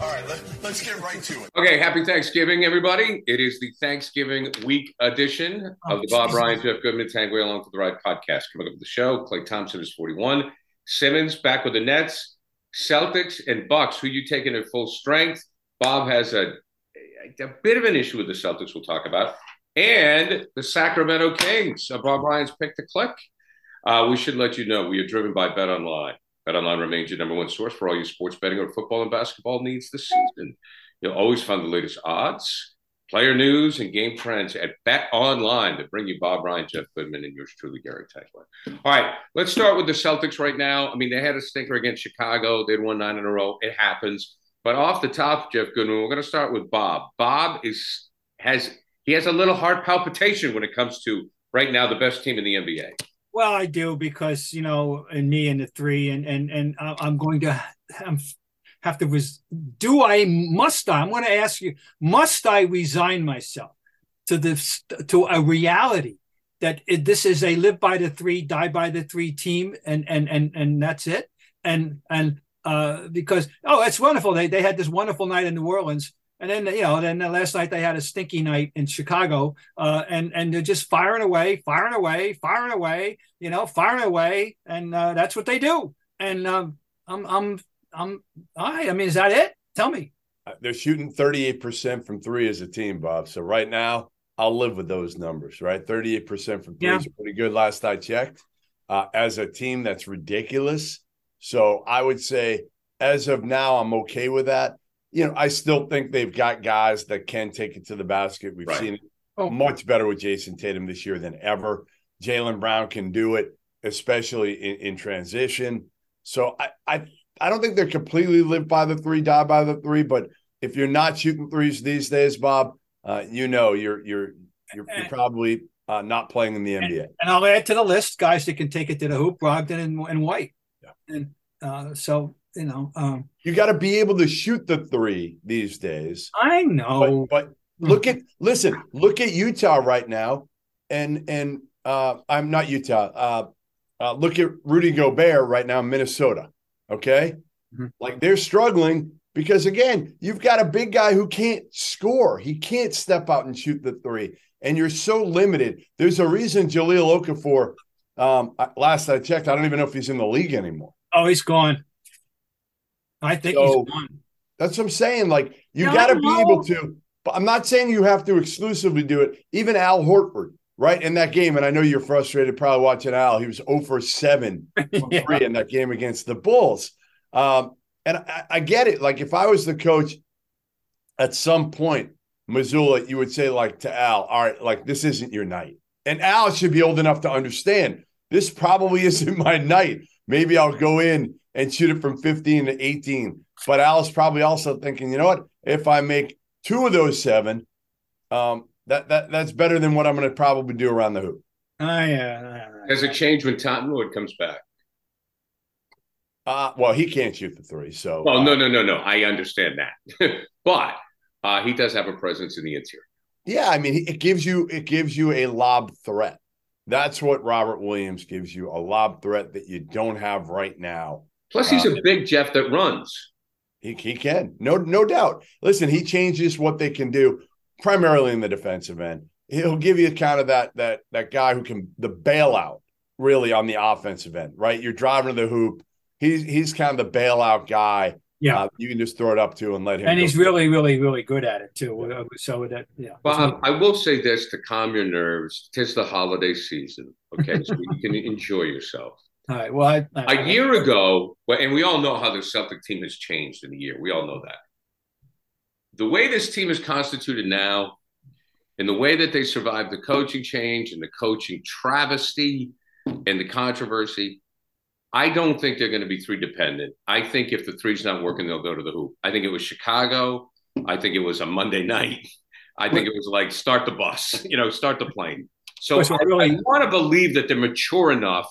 All right, let, let's get right to it. Okay, happy Thanksgiving, everybody. It is the Thanksgiving week edition of the Bob Ryan, Jeff Goodman, Tanguay Along to the Ride podcast. Coming up with the show, Klay Thompson is 41. Simmons back with the Nets, Celtics, and Bucks. Who you taking at full strength? Bob has a, a bit of an issue with the Celtics we'll talk about. And the Sacramento Kings. Uh, Bob Ryan's picked to click. Uh, we should let you know we are driven by Bet Online. BetOnline remains your number one source for all your sports betting or football and basketball needs this season. You'll always find the latest odds, player news, and game trends at BetOnline to bring you Bob Ryan, Jeff Goodman, and yours truly, Gary Tanguay. All right, let's start with the Celtics right now. I mean, they had a stinker against Chicago. They'd won nine in a row. It happens. But off the top, Jeff Goodman, we're going to start with Bob. Bob is has he has a little heart palpitation when it comes to right now the best team in the NBA. Well, I do because you know, and me and the three, and and and I'm going to I'm, have to. Res- do I? Must I? I'm going to ask you. Must I resign myself to this to a reality that it, this is a live by the three, die by the three team, and and and and that's it. And and uh, because oh, it's wonderful. They they had this wonderful night in New Orleans and then you know, then last night they had a stinky night in Chicago, uh, and and they're just firing away, firing away, firing away, you know, firing away, and uh, that's what they do. And um, I'm I'm I'm I I mean, is that it? Tell me. They're shooting 38% from three as a team, Bob. So right now, I'll live with those numbers, right? 38% from three yeah. is pretty good last I checked. Uh, as a team, that's ridiculous. So I would say, as of now, I'm okay with that you know, I still think they've got guys that can take it to the basket. We've right. seen it oh. much better with Jayson Tatum this year than ever. Jaylen Brown can do it, especially in, in transition. So I, I I don't think they're completely live by the three, die by the three. But if you're not shooting threes these days, Bob, uh, you know you're you're you're, you're probably uh, not playing in the NBA. And, and, I'll add to the list guys that can take it to the hoop: Brogdon and, and White. Yeah. And uh, so you know, um, you got to be able to shoot the three these days. I know, but, but look at listen, look at Utah right now, and and uh, I'm not Utah. Uh, uh, look at Rudy Gobert right now in Minnesota. Okay, mm-hmm. like they're struggling because again, you've got a big guy who can't score. He can't step out and shoot the three, and you're so limited. There's a reason Jahlil Okafor. Um, last I checked, I don't even know if he's in the league anymore. Oh, he's gone. I think so, That's what I'm saying. Like you no, got to be able to. But I'm not saying you have to exclusively do it. Even Al Horford, right in that game, and I know you're frustrated probably watching Al. He was 0 for 7 yeah. three in that game against the Bulls. Um, and I, I get it. Like if I was the coach, at some point, Mazzulla, you would say like to Al, all right, like this isn't your night. And Al should be old enough to understand this probably isn't my night. Maybe I'll go in and shoot it from 15 to 18. But Al's probably also thinking, you know what? If I make two of those seven, um, that that that's better than what I'm going to probably do around the hoop. Oh yeah. Does it change when Time Lord comes back? Uh, well, he can't shoot the three. So, well, uh, no, no, no, no. I understand that, but uh, he does have a presence in the interior. Yeah, I mean, it gives you it gives you a lob threat. That's what Robert Williams gives you a lob threat that you don't have right now. Plus, he's uh, a big Jeff that runs. He, he can, no no doubt. Listen, he changes what they can do primarily in the defensive end. He'll give you kind of that that that guy who can the bailout really on the offensive end, right? You're driving to the hoop. He's he's kind of the bailout guy. Yeah, uh, you can just throw it up to and let him. And he's really, really, really good at it too. Yeah. So that yeah. Bob, I will say this to calm your nerves: tis the holiday season. Okay, so you can enjoy yourself. All right. Well, I, I, a year ago, and we all know how the Celtic team has changed in a year. We all know that. The way this team is constituted now, and the way that they survived the coaching change and the coaching travesty and the controversy, I don't think they're going to be three dependent. I think if the three's not working, they'll go to the hoop. I think it was Chicago. I think it was a Monday night. I think it was like start the bus, you know, start the plane. So I, really- I want to believe that they're mature enough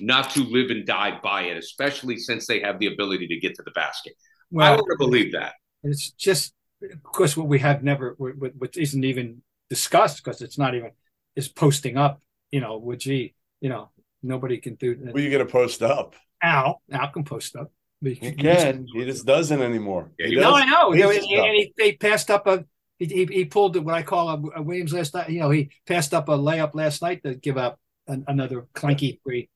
not to live and die by it, especially since they have the ability to get to the basket. I Well, want to believe that. it's just, of course, what we have never, what, what- what isn't even discussed because it's not even is posting up. You know, which gee, you know, nobody can do. Who are you going to post up? Al, Al can post up. But He can. He just doesn't anymore. Yeah, He you No, does. I know. He And he, and he, he passed up a. He, he, he pulled what I call a, a Williams last night. You know, he passed up a layup last night to give up an, another clanky three.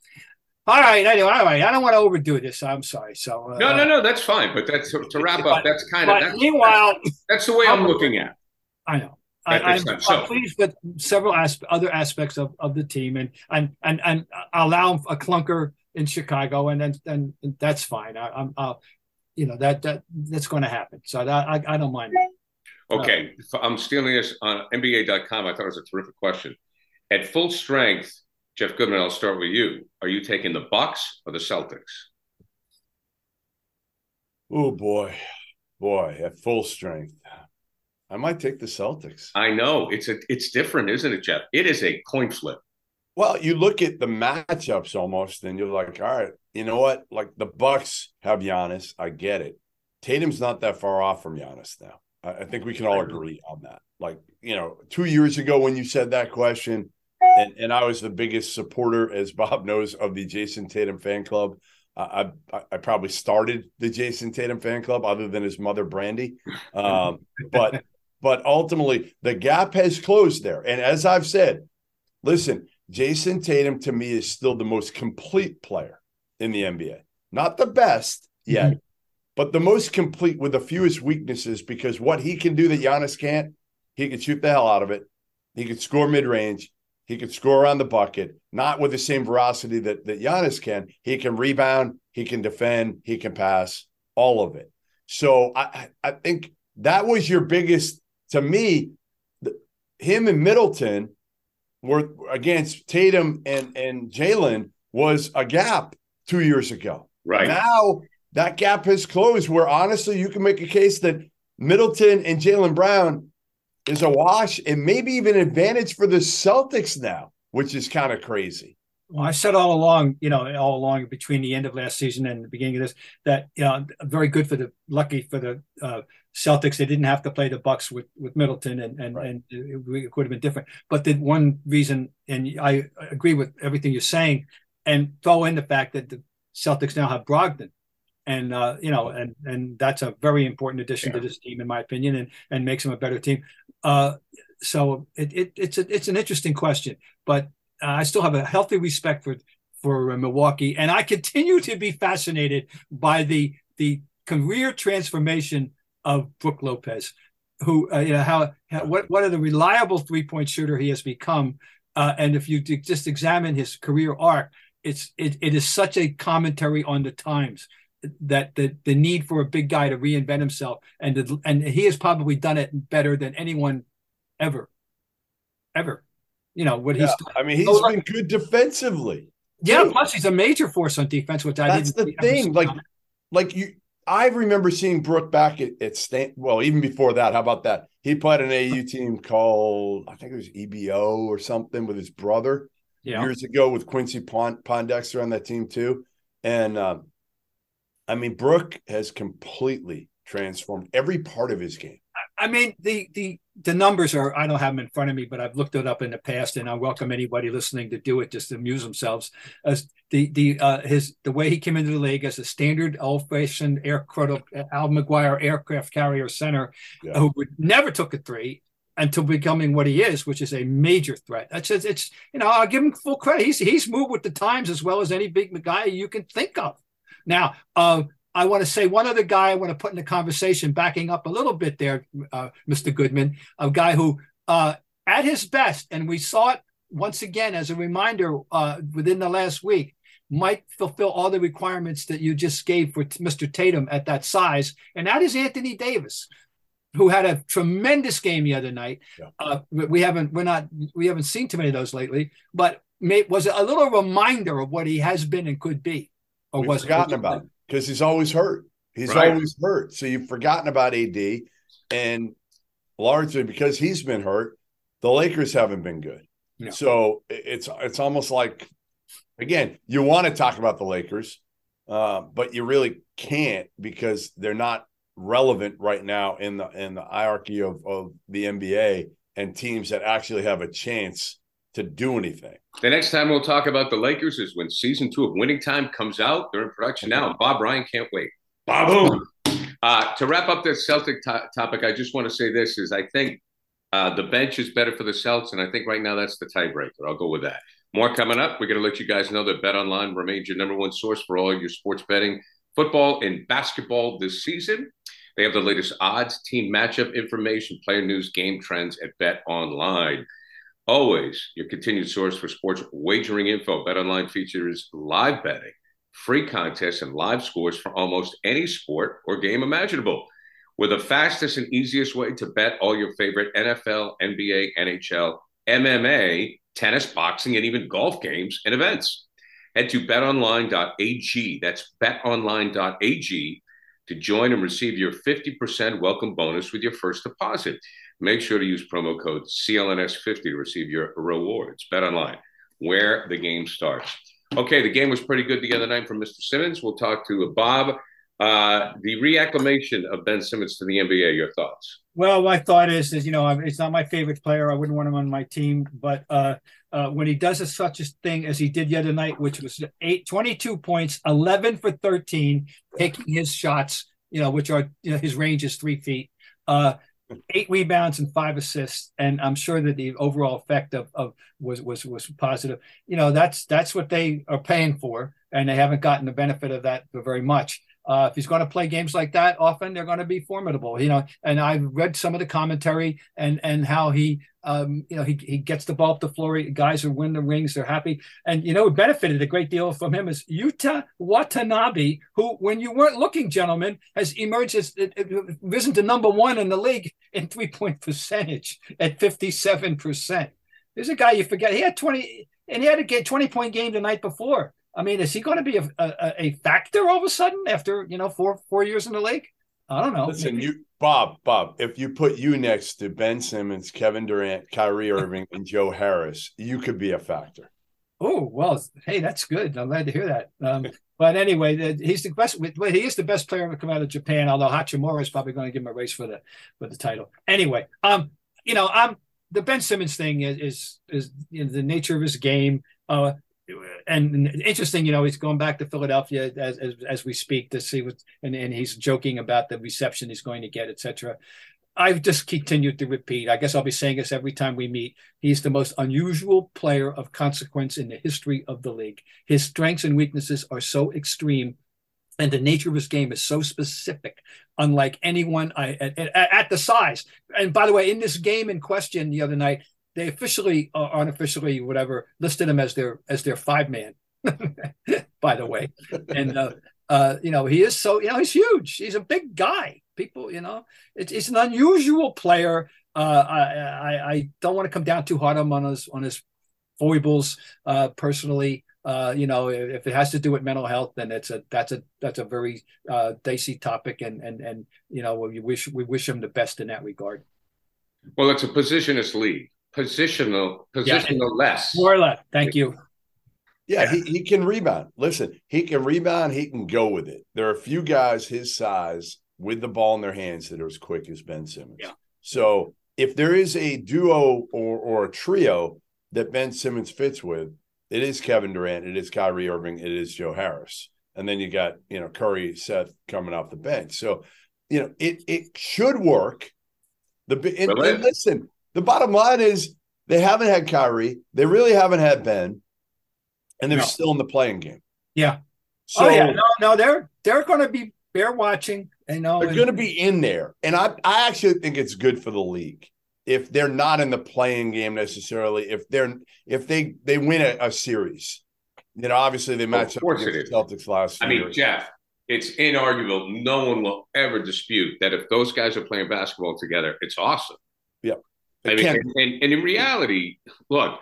All right, anyway, all right. I don't want to overdo this. I'm sorry. So uh, No, no, no, that's fine. But that's to wrap up. That's kind of that's, meanwhile, that's the way I'm looking at. it. I know. I, I'm. So- I'm pleased with several asp- other aspects of, of the team, and and and and allow a clunker in Chicago, and then and that's fine. I, I'm, I'll, you know, that that that's going to happen. So that, I I don't mind. Okay, f- I'm stealing this on NBA.com. I thought it was a terrific question. At full strength, Jeff Goodman, I'll start with you. Are you taking the Bucks or the Celtics? Oh boy, boy, at full strength. I might take the Celtics. I know it's a it's different, isn't it, Jeff? It is a coin flip. Well, you look at the matchups almost, and you're like, all right, you know what? Like the Bucks have Giannis. I get it. Tatum's not that far off from Giannis now. I, I think we can all agree on that. Like, you know, two years ago when you said that question, and, and I was the biggest supporter, as Bob knows, of the Jayson Tatum fan club. I, I I probably started the Jayson Tatum fan club, other than his mother Brandy. Um, but but ultimately, the gap has closed there. And as I've said, listen, Jayson Tatum to me is still the most complete player in the NBA. Not the best yet, but the most complete with the fewest weaknesses because what he can do that Giannis can't, he can shoot the hell out of it. He can score mid range. He can score around the bucket, not with the same veracity that, that Giannis can. He can rebound, he can defend, he can pass, all of it. So I, I think that was your biggest, to me, him and Middleton were against Tatum and, and Jaylen was a gap two years ago. Right. Now that gap has closed where honestly you can make a case that Middleton and Jaylen Brown is a wash and maybe even an advantage for the Celtics now, which is kind of crazy. Well, I said all along, you know, all along between the end of last season and the beginning of this, that you know, very good for the lucky for the uh, Celtics. They didn't have to play the Bucks with with Middleton, and and Right. and it, it could have been different. But the one reason, and I agree with everything you're saying, and throw in the fact that the Celtics now have Brogdon, and uh, you know, and and that's a very important addition to this team, in my opinion, and and makes them a better team. Uh, so it, it it's a, it's an interesting question, but uh, I still have a healthy respect for for uh, Milwaukee, and I continue to be fascinated by the the career transformation of Brook Lopez, who uh, you know how, how what what a reliable three point shooter he has become, uh, and if you just examine his career arc, it's it, it is such a commentary on the times that the the need for a big guy to reinvent himself, and the, and he has probably done it better than anyone ever, ever. You know what he's I mean, he's Oh, been good defensively. yeah, too. plus he's a major force on defense, which I That's didn't. the thing. Like, like you, I remember seeing Brook back at, at Stan. Well, even before that, how about that? He played an AU team called I think it was EBO or something with his brother yeah, years ago with Quincy Pond, Poindexter on that team too. And um, I mean, Brook has completely transformed every part of his game. I mean the the the numbers are. I don't have them in front of me, but I've looked it up in the past, and I welcome anybody listening to do it just to amuse themselves. As the the uh, his the way he came into the league as a standard old fashioned aircraft Al McGuire aircraft carrier center, Yeah. who would never took a three. Until becoming what he is, which is a major threat. That's it's, it's you know I'll give him full credit. He's he's moved with the times as well as any big guy you can think of. Now, uh, I want to say one other guy I want to put in the conversation, backing up a little bit there, uh, Mr. Goodman, a guy who, uh, at his best, and we saw it once again as a reminder uh, within the last week, might fulfill all the requirements that you just gave for t- Mr. Tatum at that size, and that is Anthony Davis. Who had a tremendous game the other night? Yeah. Uh, we haven't, we're not, we haven't seen too many of those lately. But may, was a little reminder of what he has been and could be, or We've was forgotten about because he's always hurt. He's Right. always hurt. So you've forgotten about AD. And largely because he's been hurt. The Lakers haven't been good. No. So it's it's almost like again, you want to talk about the Lakers, uh, but you really can't because they're not relevant right now in the in the hierarchy of, of the NBA and teams that actually have a chance to do anything. The next time we'll talk about the Lakers is when season two of Winning Time comes out. They're in production now. Bob Ryan can't wait. Bob, uh, to wrap up this Celtic to- topic, I just want to say this: is I think uh, the bench is better for the Celts, and I think right now that's the tiebreaker. I'll go with that. More coming up. We're going to let you guys know that Bet Online remains your number one source for all your sports betting, football, and basketball this season. They have the latest odds, team matchup information, player news, game trends at Bet Online. Always your continued source for sports wagering info. Bet Online features live betting, free contests, and live scores for almost any sport or game imaginable. With the fastest and easiest way to bet all your favorite NFL, NBA, NHL, MMA, tennis, boxing, and even golf games and events. Head to betonline.ag. That's betonline.ag to join and receive your 50% welcome bonus with your first deposit. Make sure to use promo code CLNS50 to receive your rewards. Bet online, where the game starts. Okay, the game was pretty good the other night from Mr. Simmons. We'll talk to Bob. Uh, the reacclimation of Ben Simmons to the NBA, your thoughts? Well, my thought is, is you know, it's not my favorite player. I wouldn't want him on my team, but uh, uh, when he does a, such a thing as he did the other night, which was eight, 22 points, 11 for 13, taking his shots, you know, which are, you know, his range is three feet, uh, eight rebounds and five assists. And I'm sure that the overall effect of, of was, was, was positive. You know, that's, that's what they are paying for. And they haven't gotten the benefit of that very much. Uh, if he's going to play games like that often, they're going to be formidable, you know. And I've read some of the commentary and and how he, um, you know, he he gets the ball up the floor. Guys who win the rings, they're happy. And you know, it benefited a great deal from him is Yuta Watanabe, who, when you weren't looking, gentlemen, has emerged as it risen to number one in the league in three point percentage at fifty seven percent. There's a guy you forget. He had twenty, and he had a twenty point game the night before. I mean, is he going to be a, a, a, factor all of a sudden after you know four four years in the league? I don't know. Listen, Maybe. you Bob, Bob, if you put you next to Ben Simmons, Kevin Durant, Kyrie Irving, and Joe Harris, you could be a factor. Oh well, hey, that's good. I'm glad to hear that. Um, but anyway, he's the best. Well, he is the best player to come out of Japan. Although Hachimura is probably going to give him a race for the for the title. Anyway, um, you know, I'm the Ben Simmons thing is is, is you know, the nature of his game. Uh, and interesting, you know, he's going back to Philadelphia as, as, as we speak to see what, and, and he's joking about the reception he's going to get, etc. I've just continued to repeat. I guess I'll be saying this every time we meet. He's the most unusual player of consequence in the history of the league. His strengths and weaknesses are so extreme, and the nature of his game is so specific, unlike anyone I, at, at, at the size. And by the way, in this game in question the other night, they officially or uh, unofficially whatever listed him as their as their five man by the way. And uh, uh, you know he is so you know he's huge. He's a big guy. People you know it's, it's an unusual player. Uh, I, I, I don't want to come down too hard on him on his on his foibles uh, personally. Uh, you know if it has to do with mental health then it's a that's a that's a very dicey topic and and and you know we wish we wish him the best in that regard. Well it's a positionist league positional, positional less. More or less. Thank you. Yeah, He, he can rebound. Listen, he can rebound. He can go with it. There are a few guys his size with the ball in their hands that are as quick as Ben Simmons. Yeah. So if there is a duo or or a trio that Ben Simmons fits with, it is Kevin Durant, it is Kyrie Irving, it is Joe Harris, and then you got you know Curry, Seth coming off the bench. So you know it it should work. The and, and listen, the bottom line is they haven't had Kyrie. They really haven't had Ben, and they're no. still in the play-in game. Yeah. So, oh yeah. No, no, they're they're going to be bear watching. You know, they're going to be in there, and I I actually think it's good for the league if they're not in the play-in game necessarily. If they're if they they win a, a series, you know, obviously they match up against the Celtics last. I mean, Jeff, it's inarguable. No one will ever dispute that if those guys are playing basketball together, it's awesome. Yeah. I mean, and, and, and in reality, look,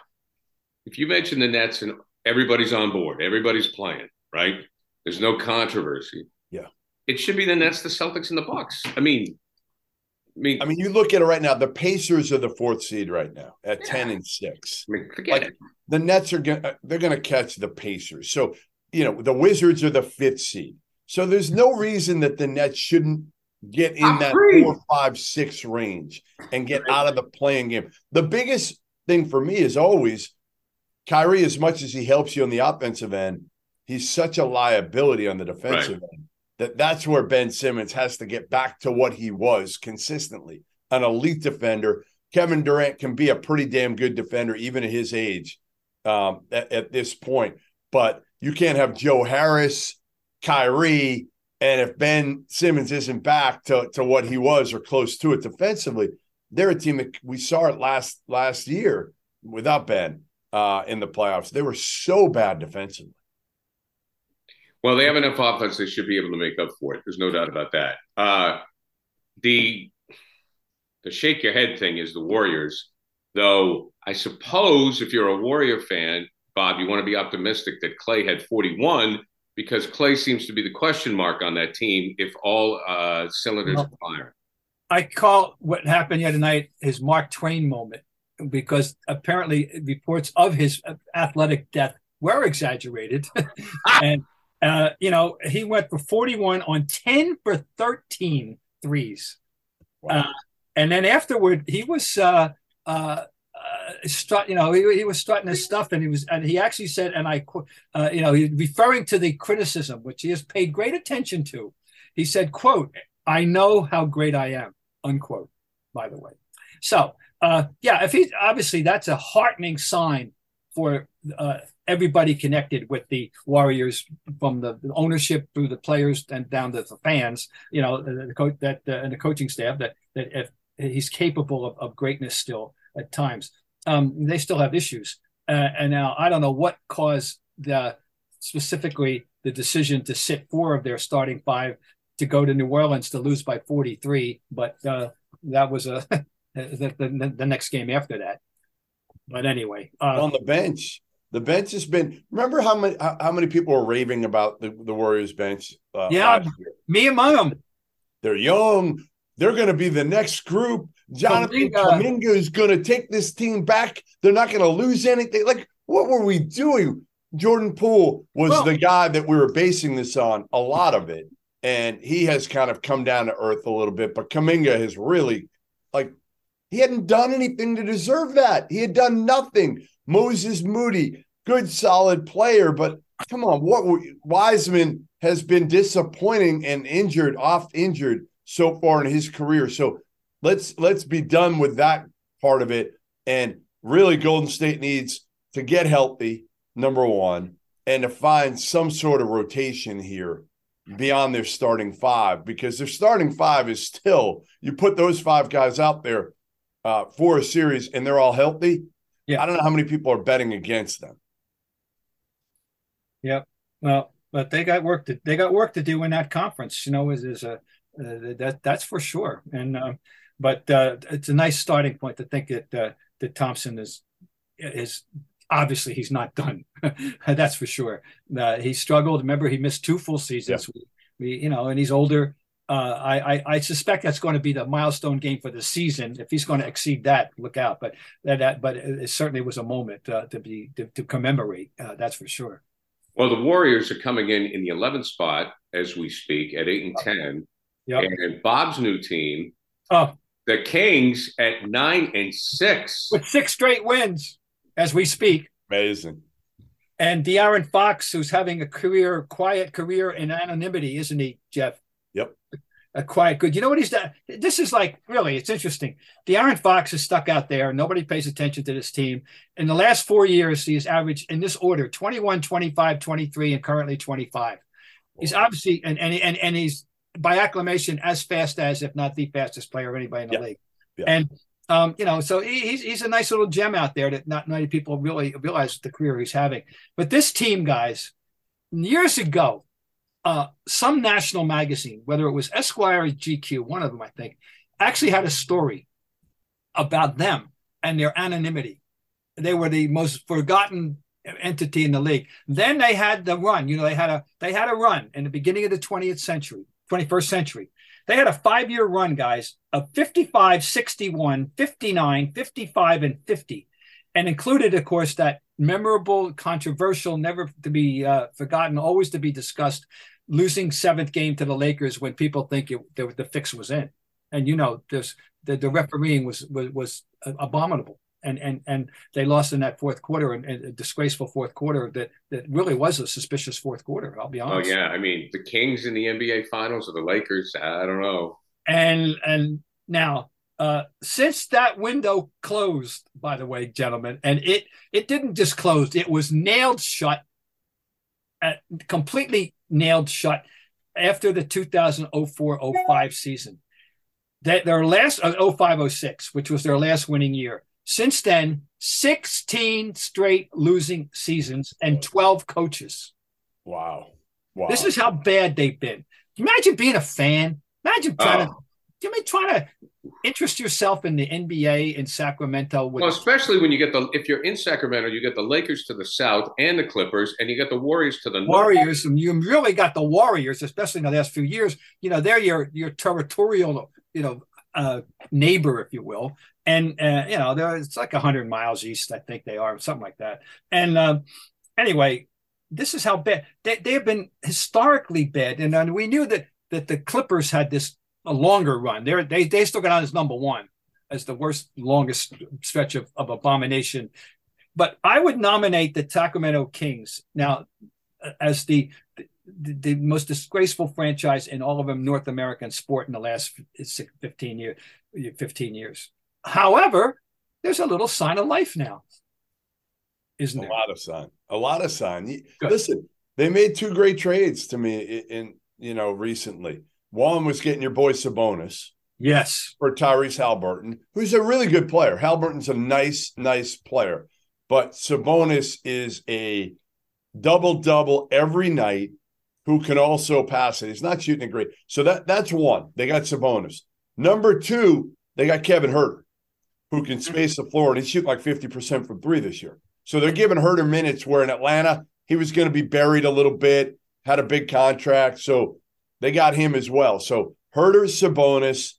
if you mention the Nets and everybody's on board, everybody's playing, right? There's no controversy. Yeah. It should be the Nets, the Celtics, and the Bucks. I mean, I mean, I mean, you look at it right now. The Pacers are the fourth seed right now at Yeah. ten and six. I mean, forget Like it. the Nets are gonna they're gonna catch the Pacers. So you know the Wizards are the fifth seed. So there's no reason that the Nets shouldn't get in that Agreed. four, five, six range and get out of the play-in game. The biggest thing for me is always Kyrie, as much as he helps you on the offensive end, he's such a liability on the defensive end that that's where Ben Simmons has to get back to what he was consistently an elite defender. Kevin Durant can be a pretty damn good defender, even at his age um, at, at this point. But you can't have Joe Harris, Kyrie, and if Ben Simmons isn't back to, to what he was or close to it defensively, they're a team that we saw it last last year without Ben uh, in the playoffs. They were so bad defensively. Well, they have enough offense; they should be able to make up for it. There's no doubt about that. Uh, the the shake your head thing is the Warriors, though. I suppose if you're a Warrior fan, Bob, you want to be optimistic that Klay had 41 because Klay seems to be the question mark on that team if all uh, cylinders are firing. I call what happened the other night his Mark Twain moment because apparently reports of his athletic death were exaggerated. and, uh, you know, he went for 41 on 10 for 13 threes. Wow. Uh, and then afterward, he was, uh, uh, start, you know, he, he was starting his stuff, and he was, and he actually said, and I, uh, you know, referring to the criticism, which he has paid great attention to. He said, "quote I know how great I am." Unquote. By the way, so uh, yeah, if he obviously that's a heartening sign for uh, everybody connected with the Warriors, from the ownership through the players and down to the fans. You know, the, the coach that uh, and the coaching staff that that if he's capable of, of greatness still at times. Um, they still have issues, uh, and now I don't know what caused the specifically the decision to sit four of their starting five to go to New Orleans to lose by 43, but uh, that was a the, the, the next game after that. But anyway, uh, on the bench. The bench has been. Remember how many how, many people were raving about the, the Warriors bench? Uh, Yeah. me among them. they're young. They're going to be the next group. Jonathan uh, Kuminga is going to take this team back. They're not going to lose anything. Like, what were we doing? Jordan Poole was Well- the guy that we were basing this on, a lot of it. And he has kind of come down to earth a little bit. But Kuminga has really, like, he hadn't done anything to deserve that. He had done nothing. Moses Moody, good, solid player. But come on, what were, Wiseman has been disappointing and injured, off injured so far in his career. So let's let's be done with that part of it. And really, Golden State needs to get healthy, number one, and to find some sort of rotation here beyond their starting five, because their starting five is still you put those five guys out there uh, for a series and they're all healthy. Yeah. I don't know how many people are betting against them. Yep. Well, but they got work to they got work to do in that conference. You know, is is a uh, that that's for sure. And uh, but uh, it's a nice starting point to think that uh, that Thompson is is obviously he's not done. that's for sure. Uh, he struggled. Remember, he missed two full seasons. We, we, you know, and he's older. Uh, I, I I suspect that's going to be the milestone game for the season. If he's going to exceed that, look out. But that, that but it, it certainly was a moment uh, to be to, to commemorate. Uh, that's for sure. Well, the Warriors are coming in in the 11th spot as we speak at eight and ten, Yep. and Bob's new team, Oh, the Kings, at nine and six. with six straight wins as we speak. Amazing. And De'Aaron Fox, who's having a career, quiet career in anonymity, isn't he, Jeff? Yep. A quiet good. You know what he's done? This is like really, it's interesting. De'Aaron Fox is stuck out there. Nobody pays attention to this team. In the last four years, he has averaged in this order 21, 25, 23, and currently 25. He's obviously and and and, and he's by acclamation as fast as, if not the fastest player of anybody in the Yeah. league. Yeah. And um, you know, so he, he's he's a nice little gem out there that not many people really realize the career he's having. But this team, guys, years ago, uh, some national magazine, whether it was Esquire or GQ, one of them, I think, actually had a story about them and their anonymity. They were the most forgotten entity in the league. Then they had the run. You know, they had a they had a run in the beginning of the 20th century, 21st century. They had a five year run, guys, of 55, 61, 59, 55, and 50, and included, of course, that memorable, controversial, never to be uh, forgotten, always to be discussed, losing seventh game to the Lakers when people think it, the, the fix was in. And you know, this the, the refereeing was, was was abominable and and and they lost in that fourth quarter and, a disgraceful fourth quarter that that really was a suspicious fourth quarter. I'll be honest. Oh yeah, I mean the Kings in the NBA Finals or the Lakers. I don't know. And and now uh, since that window closed, by the way, gentlemen, and it it didn't just close; it was nailed shut, uh, completely nailed shut after the 2004-05 season. That their last uh, 05-06, which was their last winning year. Since then, 16 straight losing seasons and 12 coaches. Wow. Wow. This is how bad they've been. Imagine being a fan. Imagine trying Oh. to, I mean, trying to interest yourself in the NBA in Sacramento. With, Well, especially when you get the if you're in Sacramento, you get the Lakers to the south and the Clippers, and you get the Warriors to the north. Warriors, and you really got the Warriors, especially in the last few years. You know, they're your your territorial, you know, uh, neighbor, if you will, and uh, you know, they're, it's like hundred miles east, I think they are, something like that. And um, anyway, this is how bad they they have been historically bad, and, and we knew that that the Clippers had this a longer run. They're, they they still got on as number one as the worst longest stretch of, of abomination. But I would nominate the Sacramento Kings now as the, the the most disgraceful franchise in all of them North American sport in the last 15 years 15 years. However, there's a little sign of life now. Isn't a there? lot of sun. A lot of. You- Good. Listen, they made two great trades to me in, in you know recently. One was getting your boy Sabonis Yes. for Tyrese Haliburton, who's a really good player. Haliburton's a nice, nice player, but Sabonis is a double double every night who can also pass it. He's not shooting it great. So that that's one. They got Sabonis. Number two, they got Kevin Huerter, who can space the floor, and he's shooting like 50% from three this year. So they're giving Huerter minutes where in Atlanta, he was going to be buried a little bit, had a big contract. So they got him as well. So Huerter, Sabonis,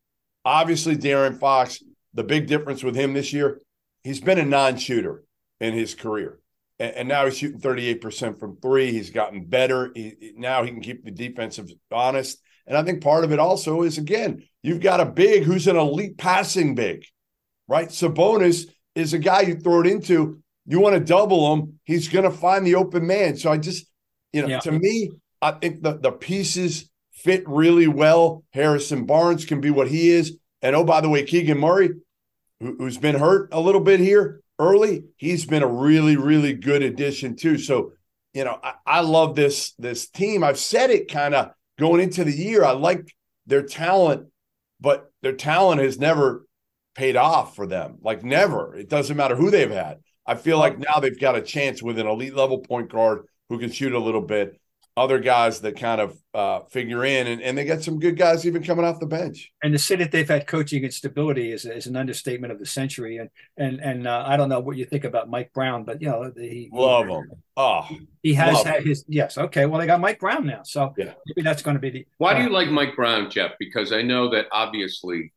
obviously De'Aaron Fox. The big difference with him this year, he's been a non-shooter in his career. And, and now he's shooting 38% from three. He's gotten better. He, now he can keep the defensive honest. And I think part of it also is again, you've got a big who's an elite passing big, right? Sabonis is a guy you throw it into. You want to double him, he's going to find the open man. So I just, you know, Yeah. to me, I think the the pieces fit really well. Harrison Barnes can be what he is. And oh, by the way, Keegan Murray, who, who's been hurt a little bit here early, he's been a really, really good addition too. So, you know, I, I love this this team. I've said it kind of going into the year. I like their talent, but their talent has never paid off for them. Like never. It doesn't matter who they've had. I feel like now they've got a chance with an elite level point guard who can shoot a little bit. Other guys that kind of uh, figure in, and, and they got some good guys even coming off the bench. And to say that they've had coaching and stability is, is an understatement of the century. And and and uh, I don't know what you think about Mike Brown, but you know he Love them. Oh, He has Love had his yes. Okay, well they got Mike Brown now, so Yeah. maybe that's going to be the. Why do uh, you like Mike Brown, Jeff? Because I know that obviously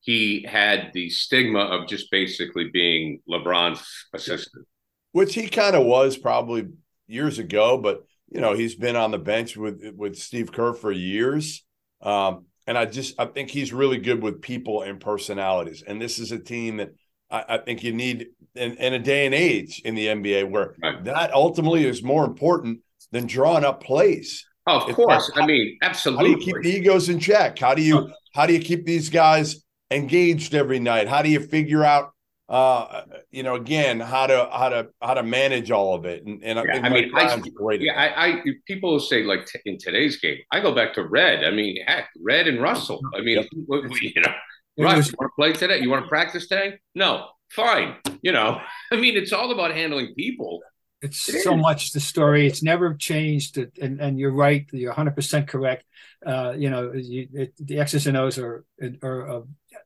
he had the stigma of just basically being LeBron's assistant. which he kind of was probably years ago, but you know he's been on the bench with with Steve Kerr for years, um, and I just I think he's really good with people and personalities, and this is a team that I, I think you need in, in a day and age in the NBA where Right. that ultimately is more important than drawing up plays. Oh, of It's course. like, I mean, absolutely. How do you keep the egos in check? How do you how do you keep these guys engaged every night? How do you figure out uh you know again how to how to how to manage all of it? And, and I Yeah, think I mean, I- Brown's great. Yeah, I, I people say like t- in today's game, I go back to Red. I mean, heck, Red and Russell. I mean, Yep. we- we- you know, it Russ, was- you want to play today? You want to practice today? No, fine. You know, I mean, it's all about handling people. It's It so is. much the story. It's never changed, and and you're right. You're 100 percent correct. Uh, you know, you, it, the X's and O's are are, uh,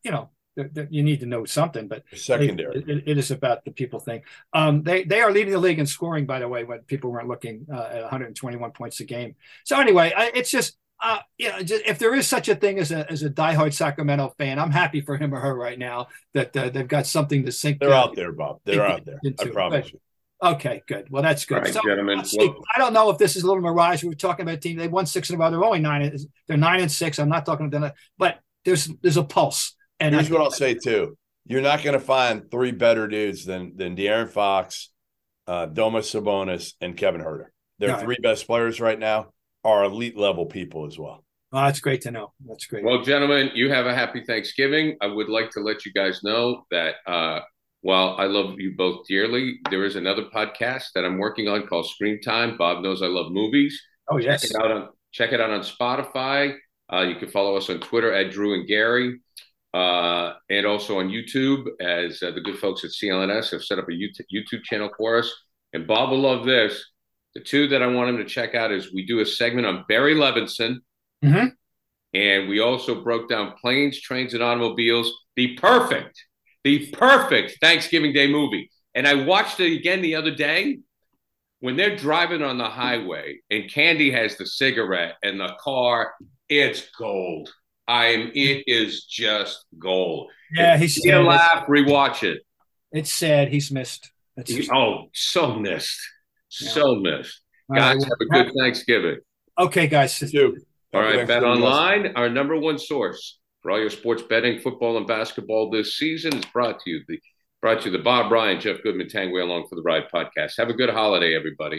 you know, they're- they're- you need to know something, but secondary. It, it- it is about the people thing. Um, they they are leading the league in scoring, by the way, when people weren't looking uh, at 121 points a game. So anyway, I, it's just uh, yeah, if there is such a thing as a as a diehard Sacramento fan, I'm happy for him or her right now that uh, they've got something to sink. They're out there, Bob. They're out there. I promise you. Okay, good. Well, that's good. All right, so, gentlemen. well, I don't know if this is a little mirage. We were talking about a team. They won six in a row. They're only nine. They're nine and six. I'm not talking about that, but there's there's a pulse. And here's I, what I'll say too: You're not going to find three better dudes than than De'Aaron Fox, uh, Domas Sabonis, and Kevin Huerter. They're three best players right now. Are elite level people as well. Oh, that's great to know. That's great. Well, gentlemen, you have a happy Thanksgiving. I would like to let you guys know that uh, while I love you both dearly, there is another podcast that I'm working on called Screen Time. Bob knows I love movies. Oh yes. Check it out on check it out on Spotify. Uh, you can follow us on Twitter at Drew and Gary, uh, and also on YouTube as uh, the good folks at CLNS have set up a YouTube channel for us. And Bob will love this. The two that I want him to check out is we do a segment on Barry Levinson, mm-hmm. and we also broke down planes, trains, and automobiles. The perfect the perfect Thanksgiving Day movie. And I watched it again the other day when they're driving on the highway and Candy has the cigarette and the car, it's gold. I'm it is just gold. Yeah, he's a laugh, rewatch it. It's sad he's missed. He, oh, so missed. Yeah. So missed. All guys, right, have a good Thanksgiving. Okay, guys. You. All right, Bet Online, our number one source for all your sports betting, football and basketball this season is brought to you the brought to you the Bob Ryan, Jeff Goodman, Tanguay along for the ride podcast. Have a good holiday, everybody.